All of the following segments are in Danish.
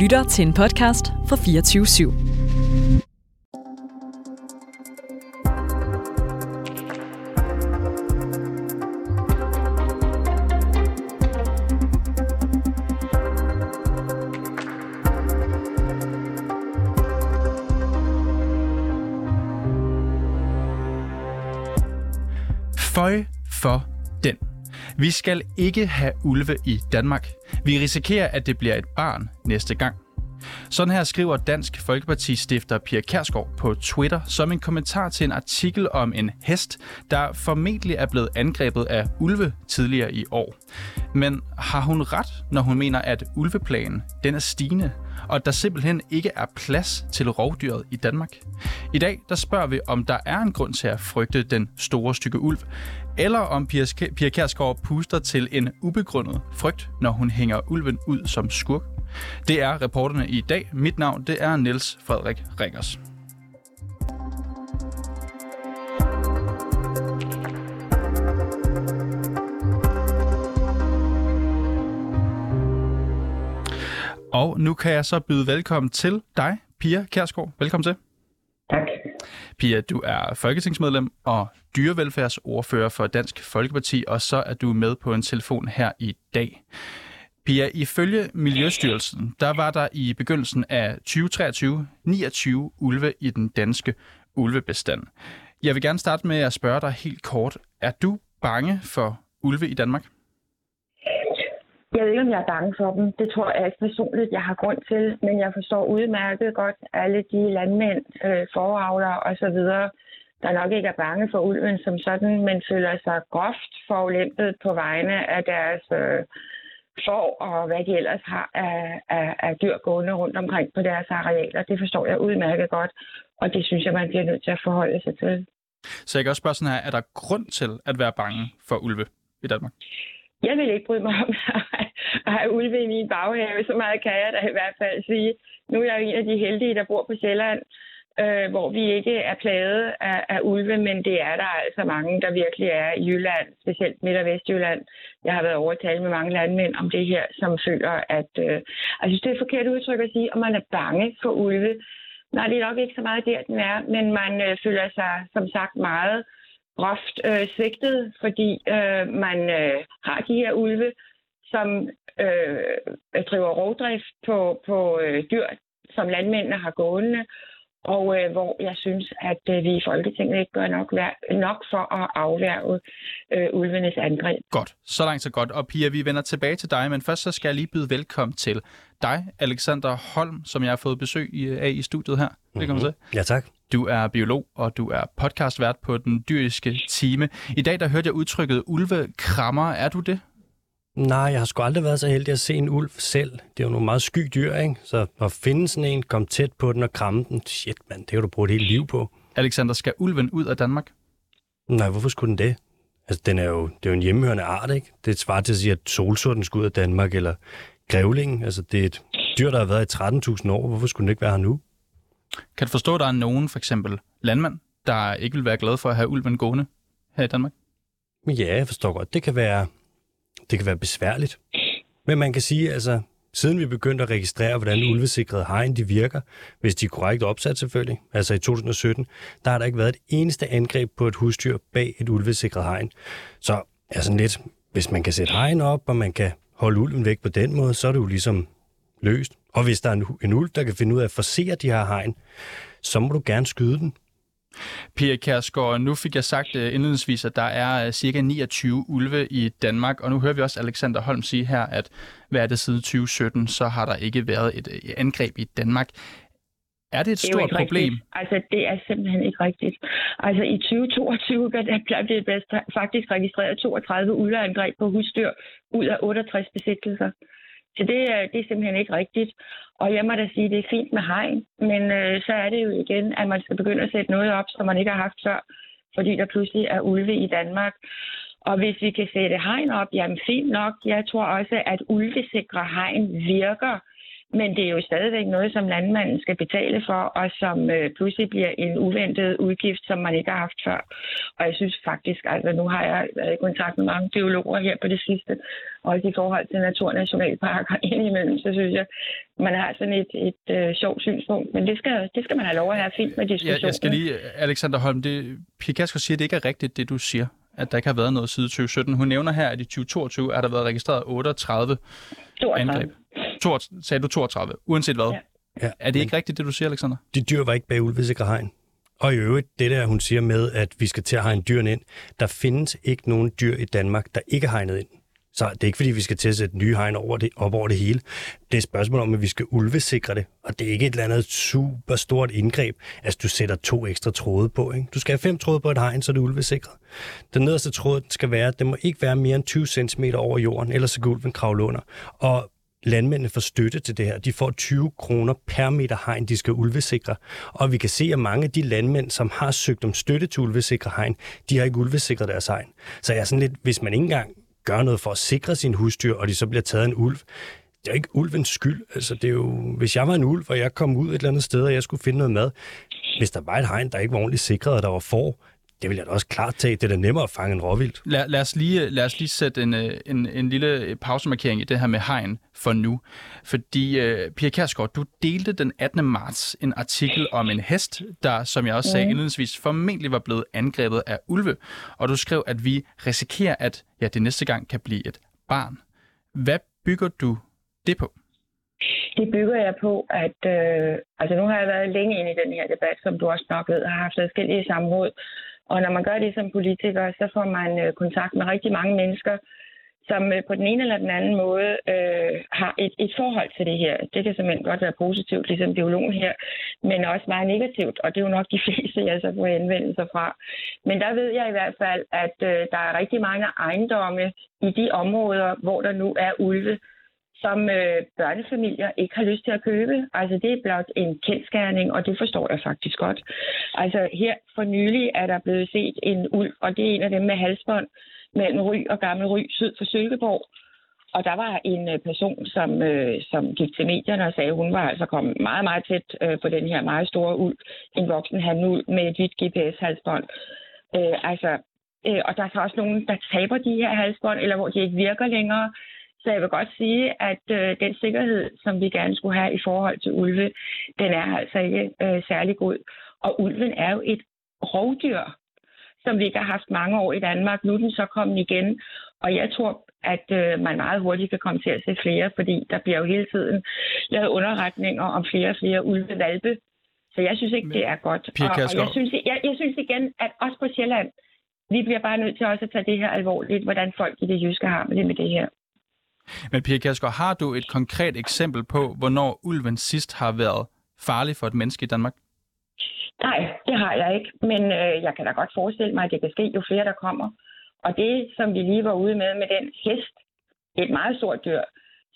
lytter til en podcast fra 24 /7. Føj for den. Vi skal ikke have ulve i Danmark. Vi risikerer, at det bliver et barn næste gang. Sådan her skriver Dansk Folkeparti stifter Pia Kærsgaard på Twitter som en kommentar til en artikel om en hest, der formentlig er blevet angrebet af ulve tidligere i år. Men har hun ret, når hun mener, at ulveplanen den er stigende, og at der simpelthen ikke er plads til rovdyret i Danmark? I dag der spørger vi, om der er en grund til at frygte den store stykke ulv, eller om Pia Pia Kærsgaard puster til en ubegrundet frygt, når hun hænger ulven ud som skurk. Det er reporterne i dag. Mit navn det er Niels Frederik Ringers. Og nu kan jeg så byde velkommen til dig, Pia Kærsgaard. Velkommen til. Tak. Pia, du er folketingsmedlem og dyrevelfærdsordfører for Dansk Folkeparti, og så er du med på en telefon her i dag. Pia, ifølge Miljøstyrelsen, der var der i begyndelsen af 2023 29 ulve i den danske ulvebestand. Jeg vil gerne starte med at spørge dig helt kort. Er du bange for ulve i Danmark? Jeg ved ikke, om jeg er bange for dem. Det tror jeg ikke personligt, jeg har grund til. Men jeg forstår udmærket godt alle de landmænd, øh, foravlere osv., der nok ikke er bange for ulven som sådan, men føler sig groft forulæmpet på vegne af deres øh, får og hvad de ellers har af, af, af dyr gående rundt omkring på deres arealer. Det forstår jeg udmærket godt, og det synes jeg, man bliver nødt til at forholde sig til. Så jeg kan også spørge sådan her, er der grund til at være bange for ulve i Danmark? Jeg vil ikke bryde mig om at have ulve i min baghave. Så meget kan jeg da i hvert fald sige. Nu er jeg jo en af de heldige, der bor på Sjælland, øh, hvor vi ikke er plaget af, af ulve, men det er der altså mange, der virkelig er i Jylland, specielt Midt- og Vestjylland. Jeg har været over at tale med mange landmænd om det her, som føler, at... Øh, jeg synes, det er et forkert udtryk at sige, om man er bange for ulve. Nej, det er nok ikke så meget der, den er, men man øh, føler sig som sagt meget groft øh, svigtet, fordi øh, man øh, har de her ulve, som øh, driver rovdrift på, på øh, dyr, som landmændene har gående, og øh, hvor jeg synes, at øh, vi i Folketinget ikke gør nok, vær- nok for at afværge øh, ulvenes angreb. Godt, så langt så godt. Og Pia, vi vender tilbage til dig, men først så skal jeg lige byde velkommen til dig, Alexander Holm, som jeg har fået besøg i, af i studiet her. Velkommen mm-hmm. til. Ja, tak. Du er biolog, og du er podcastvært på Den Dyriske Time. I dag der hørte jeg udtrykket ulvekrammer. Er du det? Nej, jeg har sgu aldrig været så heldig at se en ulv selv. Det er jo nogle meget sky dyr, ikke? Så at finde sådan en, komme tæt på den og kramme den, shit mand, det kan du bruge et helt liv på. Alexander, skal ulven ud af Danmark? Nej, hvorfor skulle den det? Altså, den er jo, det er jo en hjemmehørende art, ikke? Det er svaret til at sige, at solsorten skal ud af Danmark, eller grævlingen. Altså, det er et dyr, der har været i 13.000 år. Hvorfor skulle den ikke være her nu? Kan du forstå, at der er nogen, for eksempel landmand, der ikke vil være glad for at have ulven gående her i Danmark? Ja, jeg forstår godt. Det kan være, det kan være besværligt. Men man kan sige, altså, siden vi begyndte at registrere, hvordan ulvesikrede hegn de virker, hvis de er korrekt opsat selvfølgelig, altså i 2017, der har der ikke været et eneste angreb på et husdyr bag et ulvesikret hegn. Så er sådan lidt, hvis man kan sætte hegn op, og man kan holde ulven væk på den måde, så er det jo ligesom løst. Og hvis der er en, en ulv, der kan finde ud af at forsere de her hegn, så må du gerne skyde den. Pia Kærsgaard, nu fik jeg sagt uh, indledningsvis, at der er uh, cirka 29 ulve i Danmark, og nu hører vi også Alexander Holm sige her, at hvad er det siden 2017, så har der ikke været et uh, angreb i Danmark. Er det et Det er stort problem? Rigtigt. Altså, det er simpelthen ikke rigtigt. Altså, i 2022 der blev faktisk registreret 32 ulveangreb på husdyr ud af 68 besigtelser. Så det, er- det er simpelthen ikke rigtigt. Og jeg må da sige, at det er fint med hegn, men øh, så er det jo igen, at man skal begynde at sætte noget op, som man ikke har haft før, fordi der pludselig er ulve i Danmark. Og hvis vi kan sætte hegn op, jamen fint nok. Jeg tror også, at ulvesikre hegn virker men det er jo stadigvæk noget, som landmanden skal betale for, og som øh, pludselig bliver en uventet udgift, som man ikke har haft før. Og jeg synes faktisk, altså nu har jeg været i kontakt med mange biologer her på det sidste, også i forhold til naturnationalparker indimellem, så synes jeg, man har sådan et, et øh, sjovt synspunkt. Men det skal, det skal man have lov at have fint med diskussionen. Ja, jeg skal lige, Alexander Holm, det, Kærsgaard siger, at det ikke er rigtigt, det du siger at der ikke har været noget side 2017. Hun nævner her, at i 2022 er der været registreret 38 32. angreb. 32, sagde du 32, uanset hvad. Ja. Ja, Er det ikke rigtigt, det du siger, Alexander? De dyr var ikke bag ulvesikre hegn. Og i øvrigt, det der, hun siger med, at vi skal til at hegne dyrene ind, der findes ikke nogen dyr i Danmark, der ikke er hegnet ind. Så det er ikke, fordi vi skal til at sætte nye hegn over det, op over det hele. Det er et spørgsmål om, at vi skal ulvesikre det, og det er ikke et eller andet super stort indgreb. Altså, du sætter to ekstra tråde på, ikke? Du skal have fem tråde på et hegn, så er det ulvesikret. Den nederste tråd den skal være, at den må ikke være mere end 20 cm over jorden, ellers så kan ulven kravle under. Og landmændene får støtte til det her. De får 20 kroner per meter hegn, de skal ulvesikre. Og vi kan se, at mange af de landmænd, som har søgt om støtte til ulvesikre hegn, de har ikke ulvesikret deres hegn. Så jeg er sådan lidt, hvis man ikke engang gør noget for at sikre sin husdyr, og de så bliver taget en ulv, det er jo ikke ulvens skyld. Altså, det er jo, hvis jeg var en ulv, og jeg kom ud et eller andet sted, og jeg skulle finde noget mad, hvis der var et hegn, der ikke var ordentligt sikret, og der var for, det vil jeg da også klart tage. Det er da nemmere at fange en råvildt. Lad, lad, os lige, lad os lige sætte en, øh, en, en lille pausemarkering i det her med hegn for nu. Fordi, uh, Pia Kærsgaard, du delte den 18. marts en artikel om en hest, der, som jeg også sagde indledningsvis, formentlig var blevet angrebet af ulve. Og du skrev, at vi risikerer, at ja, det næste gang kan blive et barn. Hvad bygger du det på? Det bygger jeg på, at øh, altså nu har jeg været længe inde i den her debat, som du også nok ved, og har haft forskellige samråd. Og når man gør det som politiker, så får man øh, kontakt med rigtig mange mennesker, som øh, på den ene eller den anden måde øh, har et, et forhold til det her. Det kan simpelthen godt være positivt, ligesom biologen her, men også meget negativt, og det er jo nok de fleste, jeg så får henvendelser fra. Men der ved jeg i hvert fald, at øh, der er rigtig mange ejendomme i de områder, hvor der nu er ulve, som øh, børnefamilier ikke har lyst til at købe. Altså det er blot en kendskærning, og det forstår jeg faktisk godt. Altså her for nylig er der blevet set en ulv, og det er en af dem med halsbånd mellem Ry og Gammel Ry syd for Sølkeborg. Og der var en øh, person, som, øh, som gik til medierne og sagde, at hun var altså kommet meget, meget tæt øh, på den her meget store ulv, en voksen hanulv med et hvidt GPS-halsbånd. Øh, altså, øh, og der er så også nogen, der taber de her halsbånd, eller hvor de ikke virker længere. Så jeg vil godt sige, at øh, den sikkerhed, som vi gerne skulle have i forhold til ulve, den er altså ikke øh, særlig god. Og ulven er jo et rovdyr, som vi ikke har haft mange år i Danmark. Nu er den så kommet igen, og jeg tror, at øh, man meget hurtigt kan komme til at se flere, fordi der bliver jo hele tiden lavet underretninger om flere og flere ulvevalpe. Så jeg synes ikke, det er godt. Og, og jeg, synes, jeg, jeg synes igen, at også på Sjælland, vi bliver bare nødt til også at tage det her alvorligt, hvordan folk i det jyske har med det med det her. Men Pia Kjærsgaard, har du et konkret eksempel på, hvornår ulven sidst har været farlig for et menneske i Danmark? Nej, det har jeg ikke, men øh, jeg kan da godt forestille mig, at det kan ske, jo flere der kommer. Og det, som vi lige var ude med med den hest, et meget stort dyr,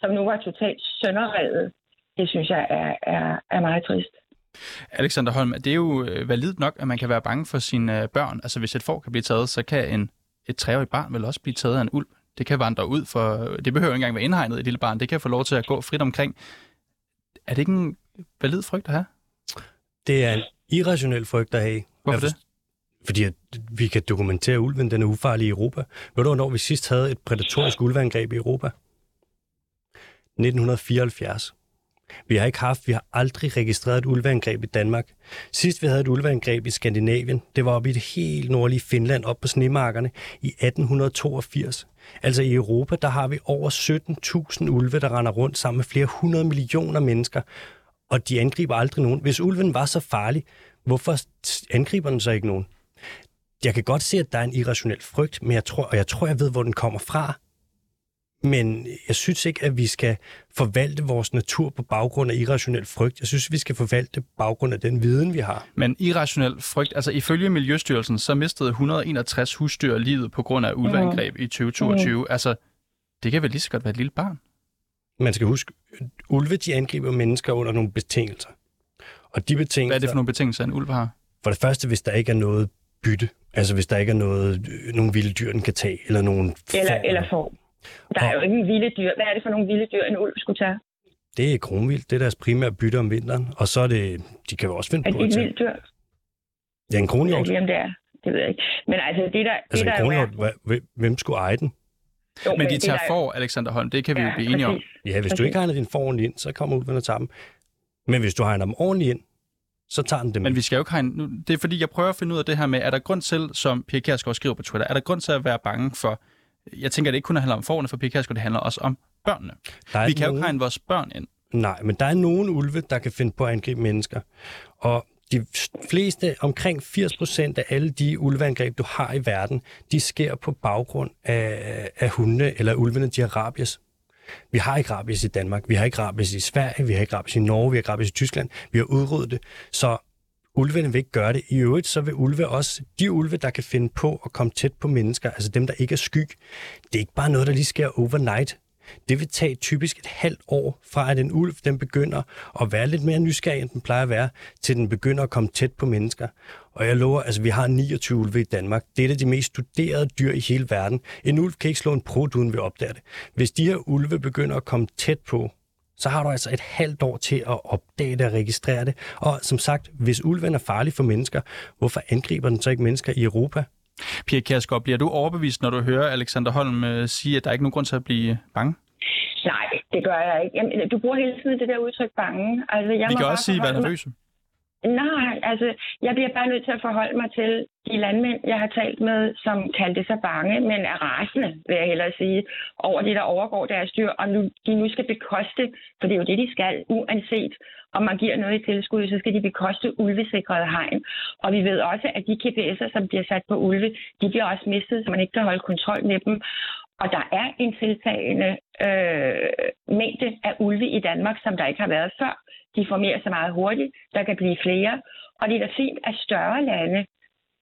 som nu var totalt sønderrevet, det synes jeg er, er, er meget trist. Alexander Holm, det er jo øh, validt nok, at man kan være bange for sine øh, børn. Altså hvis et får kan blive taget, så kan en, et treårigt barn vel også blive taget af en ulv. Det kan vandre ud, for det behøver ikke engang være indhegnet et lille barn. Det kan få lov til at gå frit omkring. Er det ikke en valid frygt at have? Det er en irrationel frygt at have. Hvorfor det? Fordi at vi kan dokumentere, at ulven den er ufarlig i Europa. Ved du, hvornår vi sidst havde et prædatorisk ulveangreb i Europa? 1974. Vi har ikke haft, vi har aldrig registreret et ulveangreb i Danmark. Sidst vi havde et ulveangreb i Skandinavien, det var oppe i det helt nordlige Finland, op på snemarkerne, i 1882. Altså i Europa, der har vi over 17.000 ulve, der render rundt sammen med flere hundrede millioner mennesker, og de angriber aldrig nogen. Hvis ulven var så farlig, hvorfor angriber den så ikke nogen? Jeg kan godt se, at der er en irrationel frygt, men jeg tror, og jeg tror, jeg ved, hvor den kommer fra. Men jeg synes ikke, at vi skal forvalte vores natur på baggrund af irrationel frygt. Jeg synes, vi skal forvalte på baggrund af den viden, vi har. Men irrationel frygt, altså ifølge Miljøstyrelsen, så mistede 161 husdyr livet på grund af ulveangreb i 2022. Mm. Altså, det kan vel lige så godt være et lille barn? Man skal huske, ulve de angriber mennesker under nogle betingelser. Og de betingelser... Hvad er det for nogle betingelser, en ulv har? For det første, hvis der ikke er noget bytte. Altså hvis der ikke er noget, øh, nogle vilde dyr, den kan tage, eller nogle Eller, får. eller får. Der er jo ikke en vilde dyr. Hvad er det for nogle vilde dyr, en ulv skulle tage? Det er kronvildt. Det er deres primære bytte om vinteren. Og så er det... De kan jo også finde Er på det et vildt dyr? Ja, en Jeg kronhjort. ved ikke, om det er. Det ved jeg ikke. Men altså, det der, Altså det en der jo er... kronhjort, hva- hvem- skulle eje den? Jo, Men de det tager der- for, Alexander Holm, det kan vi jo blive enige om. præcis. Ja, hvis du Okay. ikke hegner din for ordentligt ind, så kommer ulven og tager dem. Men hvis du hegner dem ordentligt ind, så tager den dem. Men vi skal jo ikke hegne... Nu, det er fordi, jeg prøver at finde ud af det her med, er der grund til, som Pia Kjærsgaard skriver på Twitter, er der grund til at være bange for... Jeg tænker, at det ikke kun handler om forerne for Kjærsgaard, det handler også om børnene. der er Vi kan jo nogen- ikke hegne vores børn ind. Nej, men der er nogle ulve, der kan finde på at angribe mennesker. Og de fleste, omkring 80% af alle de ulveangreb, du har i verden, de sker på baggrund af, af hundene eller ulvene, de har rabies. Vi har ikke rabies i Danmark, vi har ikke rabies i Sverige, vi har ikke rabies i Norge, vi har ikke rabies i Tyskland. Vi har udryddet det. Så ulvene vil ikke gøre det. I øvrigt så vil ulve også, de ulve, der kan finde på at komme tæt på mennesker, altså dem, der ikke er sky, det er ikke bare noget, der lige sker overnight. Det vil tage typisk et halvt år fra, at en ulv den begynder at være lidt mere nysgerrig, end den plejer at være, til den begynder at komme tæt på mennesker. Og jeg lover, altså vi har 29 ulve i Danmark. Det er det de mest studerede dyr i hele verden. En ulv kan ikke slå en prut, uden vi opdager det. Hvis de her ulve begynder at komme tæt på, så har du altså et halvt år til at opdage det og registrere det. Og som sagt, hvis ulven er farlig for mennesker, hvorfor angriber den så ikke mennesker i Europa? Pia Kjærsgaard, bliver du overbevist, når du hører Alexander Holm øh, sige, at der er ikke nogen grund til at blive bange? Nej, det gør jeg ikke. Jamen, du bruger hele tiden det der udtryk bange. Altså, jeg Vi må kan bare også sige, at være forholde mig- nervøse. Nej, altså, jeg bliver bare nødt til at forholde mig til de landmænd, jeg har talt med, som kaldte sig bange, men er rasende, vil jeg hellere sige, over det, der overgår deres dyr, og nu, de nu skal bekoste, for det er jo det, de skal, uanset om man giver noget i tilskud, så skal de bekoste ulvesikrede hegn. Og vi ved også, at de GPS'er, som bliver sat på ulve, de bliver også mistet, så man ikke kan holde kontrol med dem. Og der er en tiltagende øh, mængde af ulve i Danmark, som der ikke har været før. De formerer sig meget hurtigt. Der kan blive flere. Og det er da fint, at større lande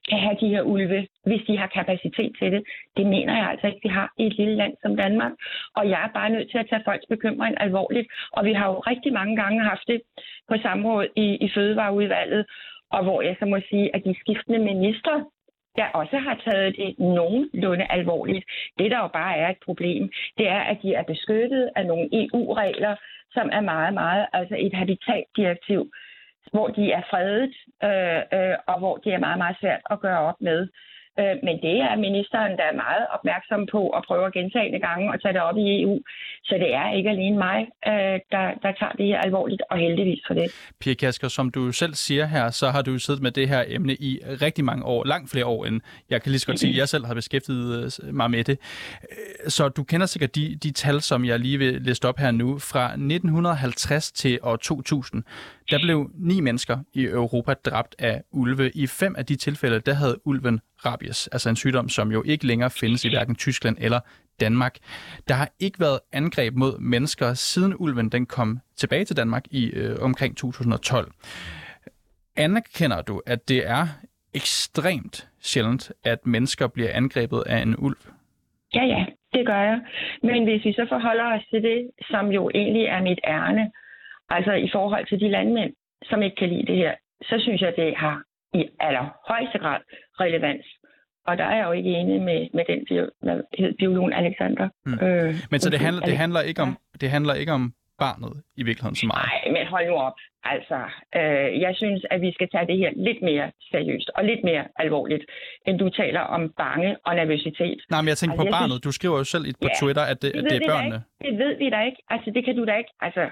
kan have de her ulve, hvis de har kapacitet til det. Det mener jeg altså ikke, vi har i et lille land som Danmark. Og jeg er bare nødt til at tage folks bekymring alvorligt. Og vi har jo rigtig mange gange haft det på samråd i, i Fødevareudvalget, og hvor jeg så må sige, at de skiftende ministre, der også har taget det nogenlunde alvorligt. Det, der jo bare er et problem, det er, at de er beskyttet af nogle EU-regler, som er meget, meget, altså et habitatdirektiv, hvor de er fredet, øh, øh, og hvor det er meget, meget svært at gøre op med. Øh, men det er ministeren, der er meget opmærksom på og prøver gentagende gange at tage det op i EU. Så det er ikke alene mig, øh, der, der tager det her alvorligt, og heldigvis for det. Pia Kasker, som du selv siger her, så har du siddet med det her emne i rigtig mange år, langt flere år end jeg kan lige så godt sige, at jeg selv har beskæftiget øh, mig med det. Øh, så du kender sikkert de, de tal, som jeg lige vil liste op her nu. Fra 1950 til år 2000, der blev ni mennesker i Europa dræbt af ulve. I fem af de tilfælde, der havde ulven rabies, altså en sygdom, som jo ikke længere findes i hverken Tyskland eller Danmark. Der har ikke været angreb mod mennesker, siden ulven den kom tilbage til Danmark i øh, omkring 2012. Anerkender du, at det er ekstremt sjældent, at mennesker bliver angrebet af en ulv? Ja, ja, det gør jeg. Men hvis vi så forholder os til det, som jo egentlig er mit ærne, altså i forhold til de landmænd, som ikke kan lide det her, så synes jeg, det har i allerhøjeste grad relevans. Og der er jeg jo ikke enig med, med den bio, hed biologen Alexander. Mm. Øh, Men så det handler, det handler, ikke, om, det handler ikke om barnet i virkeligheden så meget. Nej, men hold nu op. Altså, øh, jeg synes, at vi skal tage det her lidt mere seriøst og lidt mere alvorligt, end du taler om bange og nervøsitet. Nej, men jeg tænker Altså, på jeg barnet. Du skriver jo selv på Ja, Twitter, at det, at ved det er da børnene. ikke. Det ved vi da ikke. Altså, det kan du da ikke. Altså,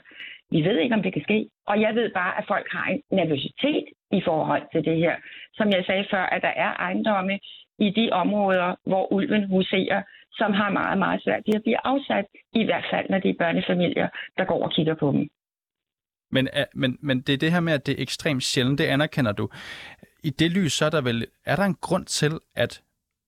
vi ved ikke, om det kan ske. Og jeg ved bare, at folk har en nervøsitet i forhold til det her. Som jeg sagde før, at der er ejendomme i de områder, hvor ulven huserer, som har meget, meget svært ved at blive afsat. I hvert fald, når det er børnefamilier, der går og kigger på dem. Men, men, men det er det her med, at det er ekstremt sjældent, det anerkender du. I det lys, så er der vel, er der en grund til, at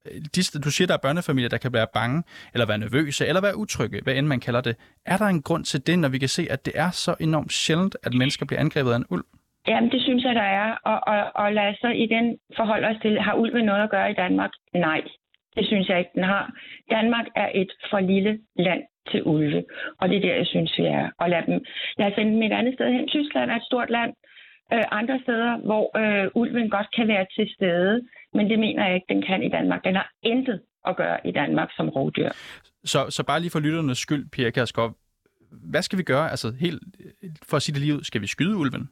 øh, de, du siger, der er børnefamilier, der kan være bange, eller være nervøse, eller være utrygge, hvad end man kalder det. Er der en grund til det, når vi kan se, at det er så enormt sjældent, at mennesker bliver angrebet af en ulv? Jamen, det synes jeg, der er. Og, og, og lad os så igen forholde os til, har ulven noget at gøre i Danmark? Nej, det synes jeg ikke, den har. Danmark er et for lille land til ulve, og det er der, jeg synes, vi er. Og lad, dem, lad os sende dem et andet sted hen. Tyskland er et stort land. Øh, andre steder, hvor øh, ulven godt kan være til stede, men det mener jeg ikke, den kan i Danmark. Den har intet at gøre i Danmark som rovdyr. Så, så bare lige for lytternes skyld, Pia Kærsgaard, hvad skal vi gøre? Altså helt for at sige det lige ud, skal vi skyde ulven?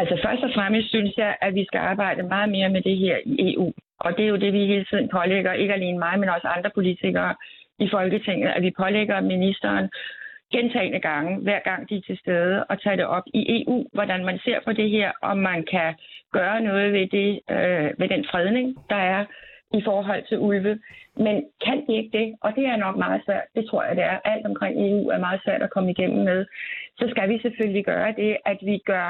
Altså først og fremmest synes jeg, at vi skal arbejde meget mere med det her i EU. Og det er jo det, vi hele tiden pålægger, ikke alene mig, men også andre politikere i Folketinget, at vi pålægger ministeren gentagende gange, hver gang de er til stede, og tage det op i EU, hvordan man ser på det her, om man kan gøre noget ved, det, øh, ved den fredning, der er i forhold til ulve. Men kan de ikke det, og det er nok meget svært, det tror jeg det er, alt omkring EU er meget svært at komme igennem med, så skal vi selvfølgelig gøre det, at vi gør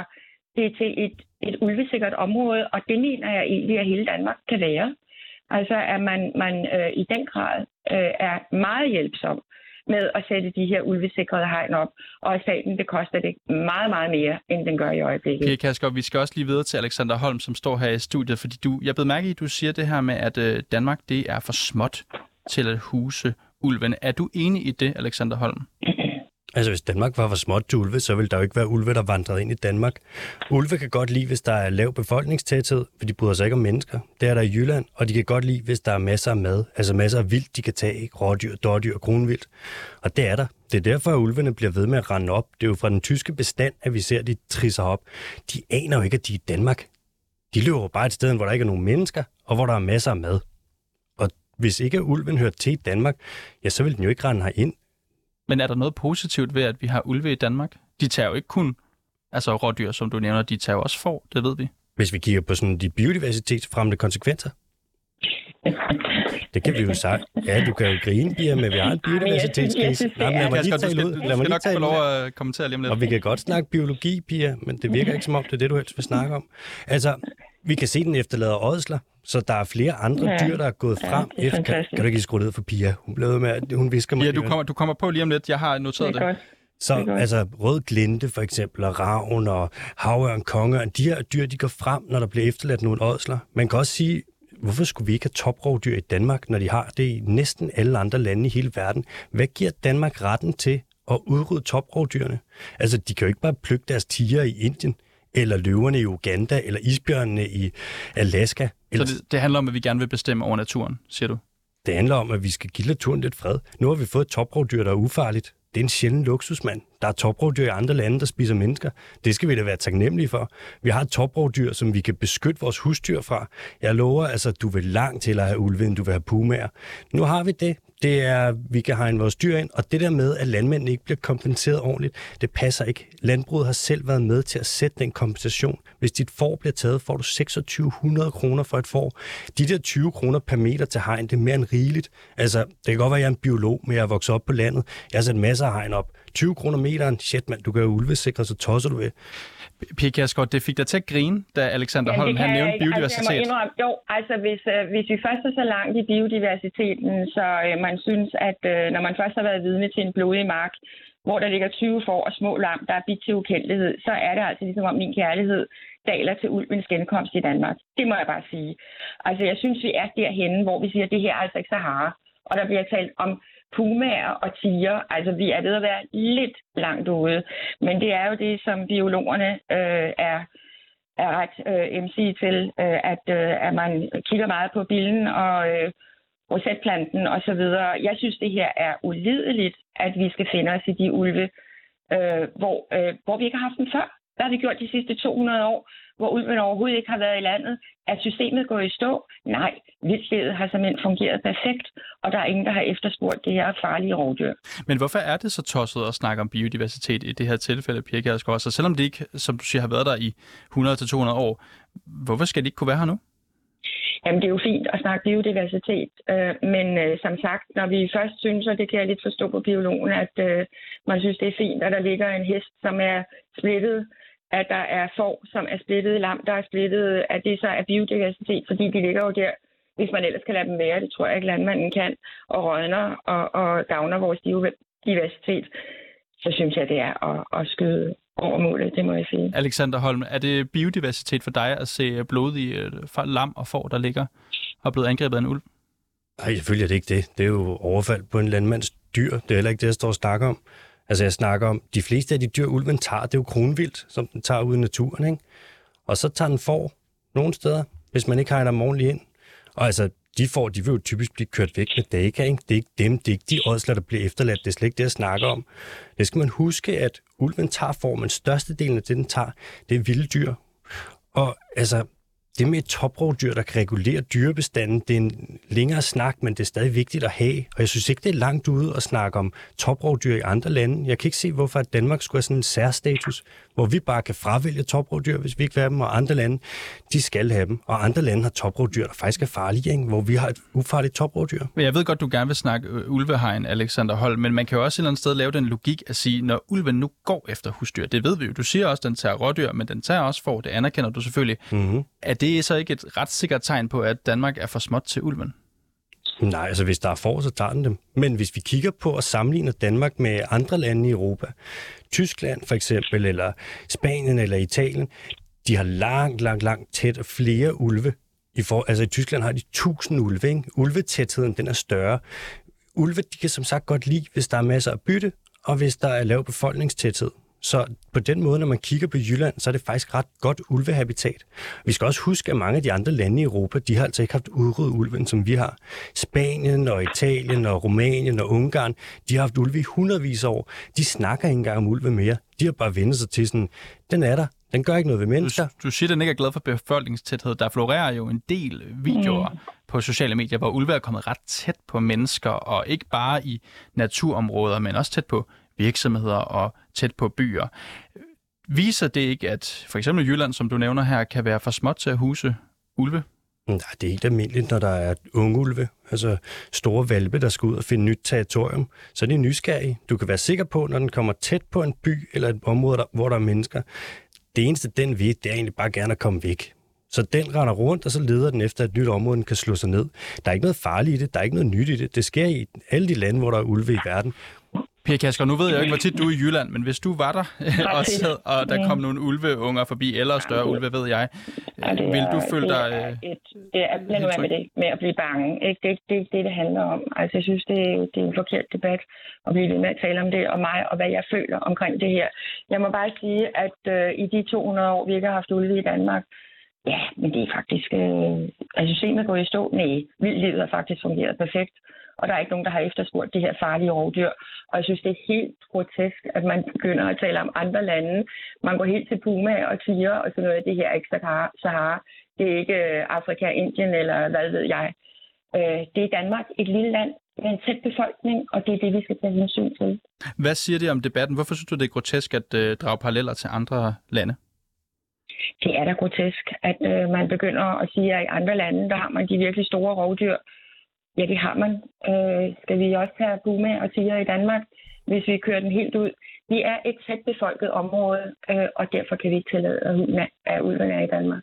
det til et, et ulvesikkert område, og det mener jeg egentlig, at hele Danmark kan være. Altså at man, man øh, i den grad øh, er meget hjælpsom med at sætte de her ulvesikrede hegn op, og at staten det koster det meget, meget mere, end den gør i øjeblikket. Pia Kaskov, vi skal også lige videre til Alexander Holm, som står her i studiet, fordi du, jeg blev mærke i, at du siger det her med, at øh, Danmark det er for småt til at huse ulven. Er du enig i det, Alexander Holm? Altså, hvis Danmark var for småt til ulve, så ville der jo ikke være ulve, der vandrede ind i Danmark. Ulve kan godt lide, hvis der er lav befolkningstæthed, for de bryder sig ikke om mennesker. Det er der i Jylland, og de kan godt lide, hvis der er masser af mad, altså masser af vildt, de kan tage, ikke? rådyr, dårdyr og kronvildt. Og det er der. Det er derfor, at ulvene bliver ved med at rende op. Det er jo fra den tyske bestand, at vi ser, at de trisser op. De aner jo ikke, at de er i Danmark. De løber bare et sted, hvor der ikke er nogen mennesker, og hvor der er masser af mad. Og hvis ikke ulven hører til i Danmark, ja, så vil den jo ikke rende ind. Men er der noget positivt ved, at vi har ulve i Danmark? De tager jo ikke kun altså rådyr, som du nævner, de tager jo også for, det ved vi. Hvis vi kigger på sådan de biodiversitetsfremmende konsekvenser, det kan vi jo sige. Ja, du kan jo grine, Pia, men vi har en biodiversitetskrise. Nej, lad mig lige tale ud. Lad mig lige tale lov at kommentere lige om lidt. Og vi kan godt snakke biologi, Pia, men det virker ikke som om, det er det, du helst vil snakke om. Altså, vi kan se, den efterlader ådsler, så der er flere andre ja. dyr, der er gået Ja, frem. det er efter, kan, kan du ikke skrue ned for Pia? Hun blev med, hun visker mig. Ja, du kommer, du kommer på lige om lidt. Jeg har noteret Det det. godt. Så altså rød glinte for eksempel, og ravn og havørn, kongeørn, de her dyr, de går frem, når der bliver efterladt nogle ådsler. Man kan også sige, hvorfor skulle vi ikke have toprovdyr i Danmark, når de har det i næsten alle andre lande i hele verden? Hvad giver Danmark retten til at udrydde toprovdyrene? Altså, de kan jo ikke bare plukke deres tiger i Indien, eller løverne i Uganda, eller isbjørnene i Alaska. Så Eller det, det handler om, at vi gerne vil bestemme over naturen, siger du? det handler om, at vi skal give naturen lidt fred. Nu har vi fået et toprovdyr, der er ufarligt. Det er en sjælden luksusmand. Der er toprovdyr i andre lande, der spiser mennesker. Det skal vi da være taknemmelige for. Vi har et toprovdyr, som vi kan beskytte vores husdyr fra. Jeg lover, altså, du vil langt til at have ulve, end du vil have pumaer. Nu har vi det. Det er, vi kan hegne vores dyr ind, og det der med, at landmændene ikke bliver kompenseret ordentligt, det passer ikke. Landbruget har selv været med til at sætte den kompensation. Hvis dit får bliver taget, får du 2600 kroner for et får. De der 20 kroner per meter til hegn, det er mere end rigeligt. Altså, det kan godt være, at jeg er en biolog, men jeg er vokset op på landet. Jeg har sat masser af hegn op. 20 kroner meteren, shit mand, du kan jo ulvesikre, så tosser du ved. Pia Kjærsgaard, det fik dig til at grine, da Alexander Jamen, Holm han nævnte ikke. biodiversitet. Altså, jeg må indrømme, jo, altså hvis, øh, hvis vi først er så langt i biodiversiteten, så øh, man synes, at øh, når man først har været vidne til en blodig mark, hvor der ligger 20 får og små lam, der er bidt til ukendelighed, så er det altså ligesom om min kærlighed daler til ulvens genkomst i Danmark. Det må jeg bare sige. Altså jeg synes, vi er derhenne, hvor vi siger, at det her er altså ikke Sahara. Og der bliver talt om pumaer og tiger. Altså vi er ved at være lidt langt ude. Men det er jo det, som biologerne øh, er er ret øh, MC til, øh, at, øh, at man kigger meget på billen og øh, rosetplanten og så videre. Jeg synes, det her er ulideligt, at vi skal finde os i de ulve, øh, hvor, øh, hvor vi ikke har haft dem før. Hvad har vi gjort de sidste 200 år, hvor ulven overhovedet ikke har været i landet? Er systemet gået i stå? Nej, vildtledet har simpelthen fungeret perfekt, og der er ingen, der har efterspurgt det her farlige rovdyr. Men hvorfor er det så tosset at snakke om biodiversitet i det her tilfælde, Pia Kjærsgaard? Så selvom det ikke, som du siger, har været der i 100-200 år, hvorfor skal de ikke kunne være her nu? Jamen, det er jo fint at snakke biodiversitet, øh, men øh, som sagt, når vi først synes, og det kan jeg lidt forstå på biologen, at øh, man synes, det er fint, at der ligger en hest, som er splittet, at der er får, som er splittet, lam, der er splittet, at det så er biodiversitet, fordi de ligger jo der, hvis man ellers kan lade dem være, det tror jeg ikke landmanden kan, og rådner og, og gavner vores diversitet, så synes jeg, det er at, at skyde over målet, det må jeg sige. Alexander Holm, er det biodiversitet for dig at se blodige øh, lam og får, der ligger og er blevet angrebet af en ulv? Nej, selvfølgelig er det ikke det. Det er jo overfald på en landmands dyr. Det er heller ikke det, jeg står og snakker om. Altså, jeg snakker om, de fleste af de dyr, ulven tager, det er jo kronvildt, som den tager ud i naturen, ikke? Og så tager den får nogle steder, hvis man ikke hegner dem ordentligt ind. Og altså, de får, de vil jo typisk blive kørt væk med data, ikke? Det er ikke dem, det er ikke de ådsler, der bliver efterladt. Det er slet ikke det, jeg snakker om. Det skal man huske, at ulven tager formen. Størstedelen af det, den tager, det er vilde dyr. Og altså, det med et toprovdyr, der kan regulere dyrebestanden, det er en længere snak, men det er stadig vigtigt at have. Og jeg synes ikke, det er langt ude at snakke om toprovdyr i andre lande. Jeg kan ikke se, hvorfor Danmark skulle have sådan en særstatus, hvor vi bare kan fravælge toprovdyr, hvis vi ikke vil have dem, og andre lande, de skal have dem. Og andre lande har toprovdyr, der faktisk er farlige, ikke? hvor vi har et ufarligt toprovdyr. Men jeg ved godt, du gerne vil snakke øh, ulvehegn, Alexander Holm, men man kan jo også et eller andet sted lave den logik at sige, når ulven nu går efter husdyr, det ved vi jo. Du siger også, den tager rådyr, men den tager også for, det anerkender du selvfølgelig. Mm-hmm. Er det det så ikke et ret sikkert tegn på, at Danmark er for småt til ulven? Nej, altså hvis der er for, så tager den dem. Men hvis vi kigger på og sammenligner Danmark med andre lande i Europa, Tyskland for eksempel, eller Spanien eller Italien, de har langt, langt, langt tæt flere ulve. I for, altså i Tyskland har de 1000 ulve. Ikke? Ulvetætheden den er større. Ulve de kan som sagt godt lide, hvis der er masser af bytte, og hvis der er lav befolkningstæthed. Så på den måde, når man kigger på Jylland, så er det faktisk ret godt ulvehabitat. Vi skal også huske, at mange af de andre lande i Europa, de har altså ikke haft udryddet ulven, som vi har. Spanien og Italien og Rumænien og Ungarn, de har haft ulve i hundredvis af år. De snakker ikke engang om ulve mere. De har bare vendt sig til sådan, den er der, den gør ikke noget ved mennesker. Du, du siger, at den ikke er glad for befolkningstæthed. Der florerer jo en del videoer mm. på sociale medier, hvor ulve er kommet ret tæt på mennesker, og ikke bare i naturområder, men også tæt på virksomheder og tæt på byer. Viser det ikke, at for eksempel Jylland, som du nævner her, kan være for småt til at huse ulve? Nej, det er helt almindeligt, når der er unge ulve, altså store valpe, der skal ud og finde nyt territorium. Så er de nysgerrige. Du kan være sikker på, når den kommer tæt på en by eller et område, hvor der er mennesker. Det eneste, den ved, det er egentlig bare gerne at komme væk. Så den render rundt, og så leder den efter et nyt område, den kan slå sig ned. Der er ikke noget farligt i det, der er ikke noget nyt i det. Det sker i alle de lande, hvor der er ulve i verden. Pia Kasker, nu ved jeg ikke, hvor tit du er i Jylland, men hvis du var der og, sad, og der kom nogle ulveunger forbi, eller større ulve, ved jeg, ja, det vil du føle dig... Det er, et, det er lad nu med det, med at blive bange. Ikke? Det er ikke det, det, det handler om. Altså, jeg synes, det, det er en forkert debat, og vi er med at tale om det, og mig, og hvad jeg føler omkring det her. Jeg må bare sige, at øh, i de 200 år, vi ikke har haft ulve i Danmark, ja, men det er faktisk... Øh, altså, systemet går i stå. Nej, vildlivet har faktisk fungeret perfekt og der er ikke nogen, der har efterspurgt det her farlige rovdyr. Og jeg synes, det er helt grotesk, at man begynder at tale om andre lande. Man går helt til Puma og tiger og sådan noget. Det her er ikke Sahara. Det er ikke øh, Afrika, Indien eller hvad ved jeg. Øh, det er Danmark, et lille land med en tæt befolkning, og det er det, vi skal tage hensyn til. Hvad siger det om debatten? Hvorfor synes du, det er grotesk at øh, drage paralleller til andre lande? Det er da grotesk, at øh, man begynder at sige, at i andre lande, der har man de virkelig store rovdyr, Ja, det har man. Øh, skal vi også have Buma og tiger i Danmark, hvis vi kører den helt ud? Vi er et tæt befolket område, øh, og derfor kan vi ikke tillade, at ulven er i Danmark.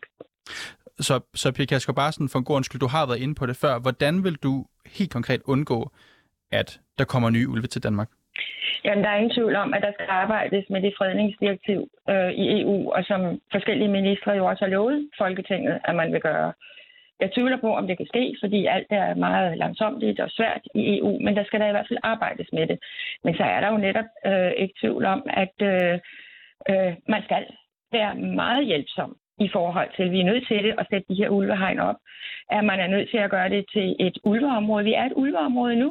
Så, så Pia Kasker Barsen, for en god undskyld, du har været inde på det før. Hvordan vil du helt konkret undgå, at der kommer nye ulve til Danmark? Jamen, der er ingen tvivl om, at der skal arbejdes med det fredningsdirektiv øh, i EU, og som forskellige ministre jo også har lovet Folketinget, at man vil gøre. Jeg tvivler på, om det kan ske, fordi alt er meget langsomt og svært i EU, men der skal der i hvert fald arbejdes med det. Men så er der jo netop øh, ikke tvivl om, at øh, øh, man skal være meget hjælpsom i forhold til, at vi er nødt til det at sætte de her ulvehegn op, at man er nødt til at gøre det til et ulveområde. Vi er et ulveområde nu,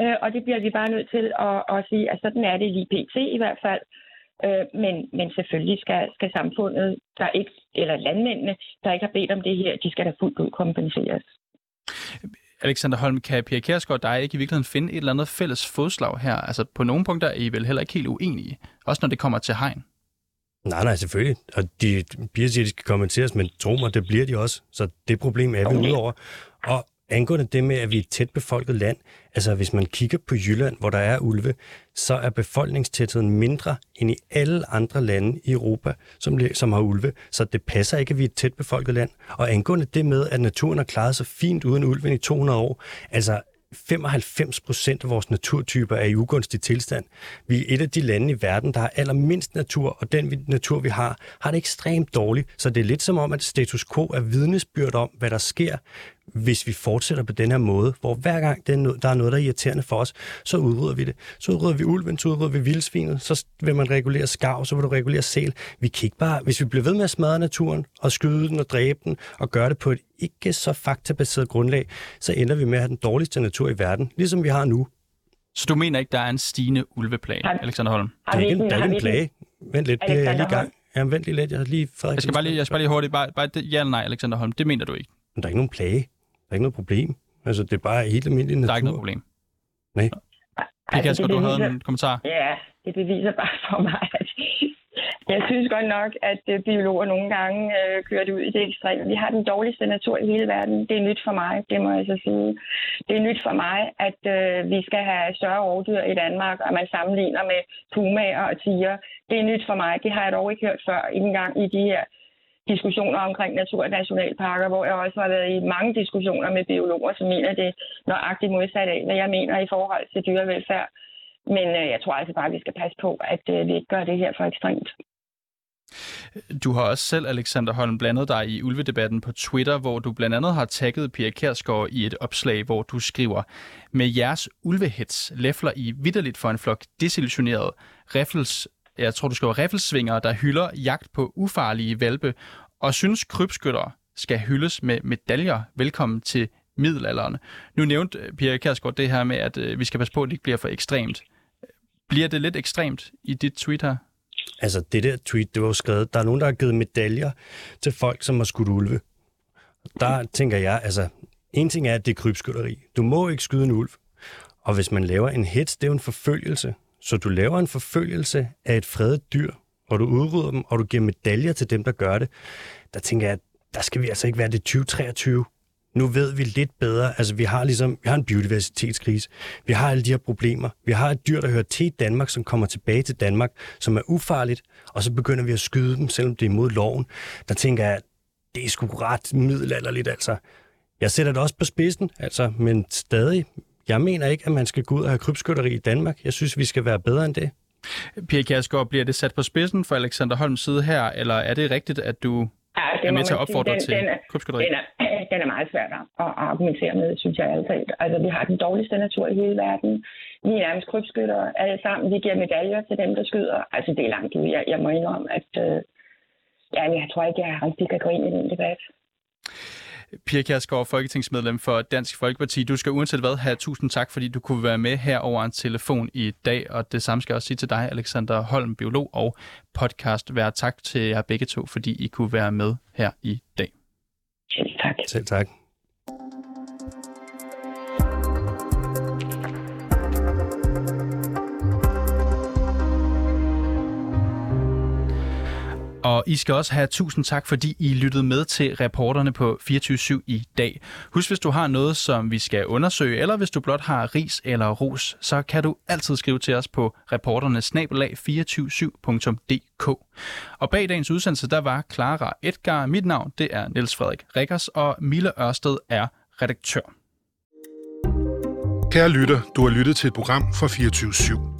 øh, og det bliver vi bare nødt til at, at sige, at sådan er det lige pt. i hvert fald. Øh, men, men selvfølgelig skal, skal samfundet, der ikke, eller landmændene, der ikke har bedt om det her, de skal da fuldt ud kompenseres. Alexander Holm, kan Pia Kjærsgaard dig ikke i virkeligheden finde et eller andet fælles fodslag her? Altså på nogle punkter er I vel heller ikke helt uenige, også når det kommer til hegn. Nej, nej, selvfølgelig. Og de, Pia siger, at de skal kommenteres, men tro mig, det bliver de også. Så det problem er vi okay. ude over. Og Angående det med, at vi er et tæt befolket land, altså hvis man kigger på Jylland, hvor der er ulve, så er befolkningstætheden mindre end i alle andre lande i Europa, som, som har ulve. Så det passer ikke, at vi er et tæt befolket land. Og angående det med, at naturen har klaret sig fint uden ulven i 200 år, altså 95 procent af vores naturtyper er i ugunstig tilstand. Vi er et af de lande i verden, der har allermindst natur, og den natur, vi har, har det ekstremt dårligt. Så det er lidt som om, at status quo er vidnesbyrd om, hvad der sker, hvis vi fortsætter på den her måde, hvor hver gang der er noget, der er irriterende for os, så udrydder vi det. Så udrydder vi ulven, så udrydder vi vildsvinet, så vil man regulere skav, så vil du regulere sæl. Vi kan ikke bare, hvis vi bliver ved med at smadre naturen, og skyde den og dræbe den, og gøre det på et ikke så faktabaseret grundlag, så ender vi med at have den dårligste natur i verden, ligesom vi har nu. Så du mener ikke, der er en stigende ulveplage, Alexander Holm? Der er ikke, der er ikke en plage. Vent lidt, det er lige gang. Jamen, vent lige lidt. Jeg har lige Frederik. Jeg skal bare lige, jeg skal bare lige hurtigt. Bare, bare det, ja eller nej, Alexander Holm. Det mener du ikke? Men der er ikke nogen plage. Der er ikke noget problem. Altså, det er bare helt almindelig natur. Der er ikke noget problem? Nej. Pika, altså, du have en kommentar? Ja, det beviser bare for mig, at jeg synes godt nok, at øh, biologer nogle gange øh, kører det ud i det ekstreme. Vi har den dårligste natur i hele verden. Det er nyt for mig, det må jeg så sige. Det er nyt for mig, at øh, vi skal have større rovdyr i Danmark, og man sammenligner med pumaer og tiger. Det er nyt for mig. Det har jeg dog ikke hørt før, ikke engang i de her diskussioner omkring naturnationalparker, hvor jeg også har været i mange diskussioner med biologer, som mener det nøjagtigt modsat af, hvad jeg mener i forhold til dyrevelfærd. Men øh, jeg tror altså bare, at vi skal passe på, at øh, vi ikke gør det her for ekstremt. Du har også selv, Alexander Holm, blandet dig i ulvedebatten på Twitter, hvor du blandt andet har tagget Pia Kærsgaard i et opslag, hvor du skriver, med jeres ulvehets læfler I vidderligt for en flok desillusionerede riffels, jeg tror du skriver riffelsvinger, der hylder jagt på ufarlige valpe, og synes krybskytter skal hyldes med medaljer. Velkommen til middelalderen. Nu nævnte øh, Pia Kærsgaard det her med, at øh, vi skal passe på, at det ikke bliver for ekstremt. Bliver det lidt ekstremt i dit tweet her? Altså, det der tweet, det var jo skrevet, der er nogen, der har givet medaljer til folk, som har skudt ulve. Der tænker jeg, altså, en ting er, at det er krybskytteri. Du må ikke skyde en ulv. Og hvis man laver en hits, det er jo en forfølgelse. Så du laver en forfølgelse af et fredet dyr, og du udrydder dem, og du giver medaljer til dem, der gør det. Der tænker jeg, der skal vi altså ikke være det 2023 nu ved vi lidt bedre. Altså, vi har ligesom, vi har en biodiversitetskrise. Vi har alle de her problemer. Vi har et dyr, der hører til i Danmark, som kommer tilbage til Danmark, som er ufarligt, og så begynder vi at skyde dem, selvom det er imod loven. Der tænker jeg, det er sgu ret middelalderligt, altså. Jeg sætter det også på spidsen, altså, men stadig, jeg mener ikke, at man skal gå ud og have krybskytteri i Danmark. Jeg synes, vi skal være bedre end det. Pia Kjærsgaard, bliver det sat på spidsen for Alexander Holms side her, eller er det rigtigt, at du ja, det er med til at opfordre den, til krybskytteri? Den er, den er meget svært at argumentere med, synes jeg altid. Altså, vi har den dårligste natur i hele verden. Vi er nærmest krybskytter alle sammen. Vi giver medaljer til dem, der skyder. Altså, det er langt ud. Jeg, jeg må indrømme, at øh, ja, jeg tror ikke, jeg rigtig kan gå ind i den debat. Pia Kjærsgaard, folketingsmedlem for Dansk Folkeparti. Du skal uanset hvad have tusind tak, fordi du kunne være med her over en telefon i dag, og det samme skal jeg også sige til dig, Alexander Holm, biolog og podcast. Vær tak til jer begge to, fordi I kunne være med her i dag. Selv tak. Selv tak. Og I skal også have tusind tak, fordi I lyttede med til reporterne på 24 i dag. Husk, hvis du har noget, som vi skal undersøge, eller hvis du blot har ris eller ros, så kan du altid skrive til os på reporternesnabelag247.dk. Og bag dagens udsendelse, der var Clara Edgar. Mit navn, det er Niels Frederik Rikkers, og Mille Ørsted er redaktør. Kære lytter, du har lyttet til et program fra 24 /7.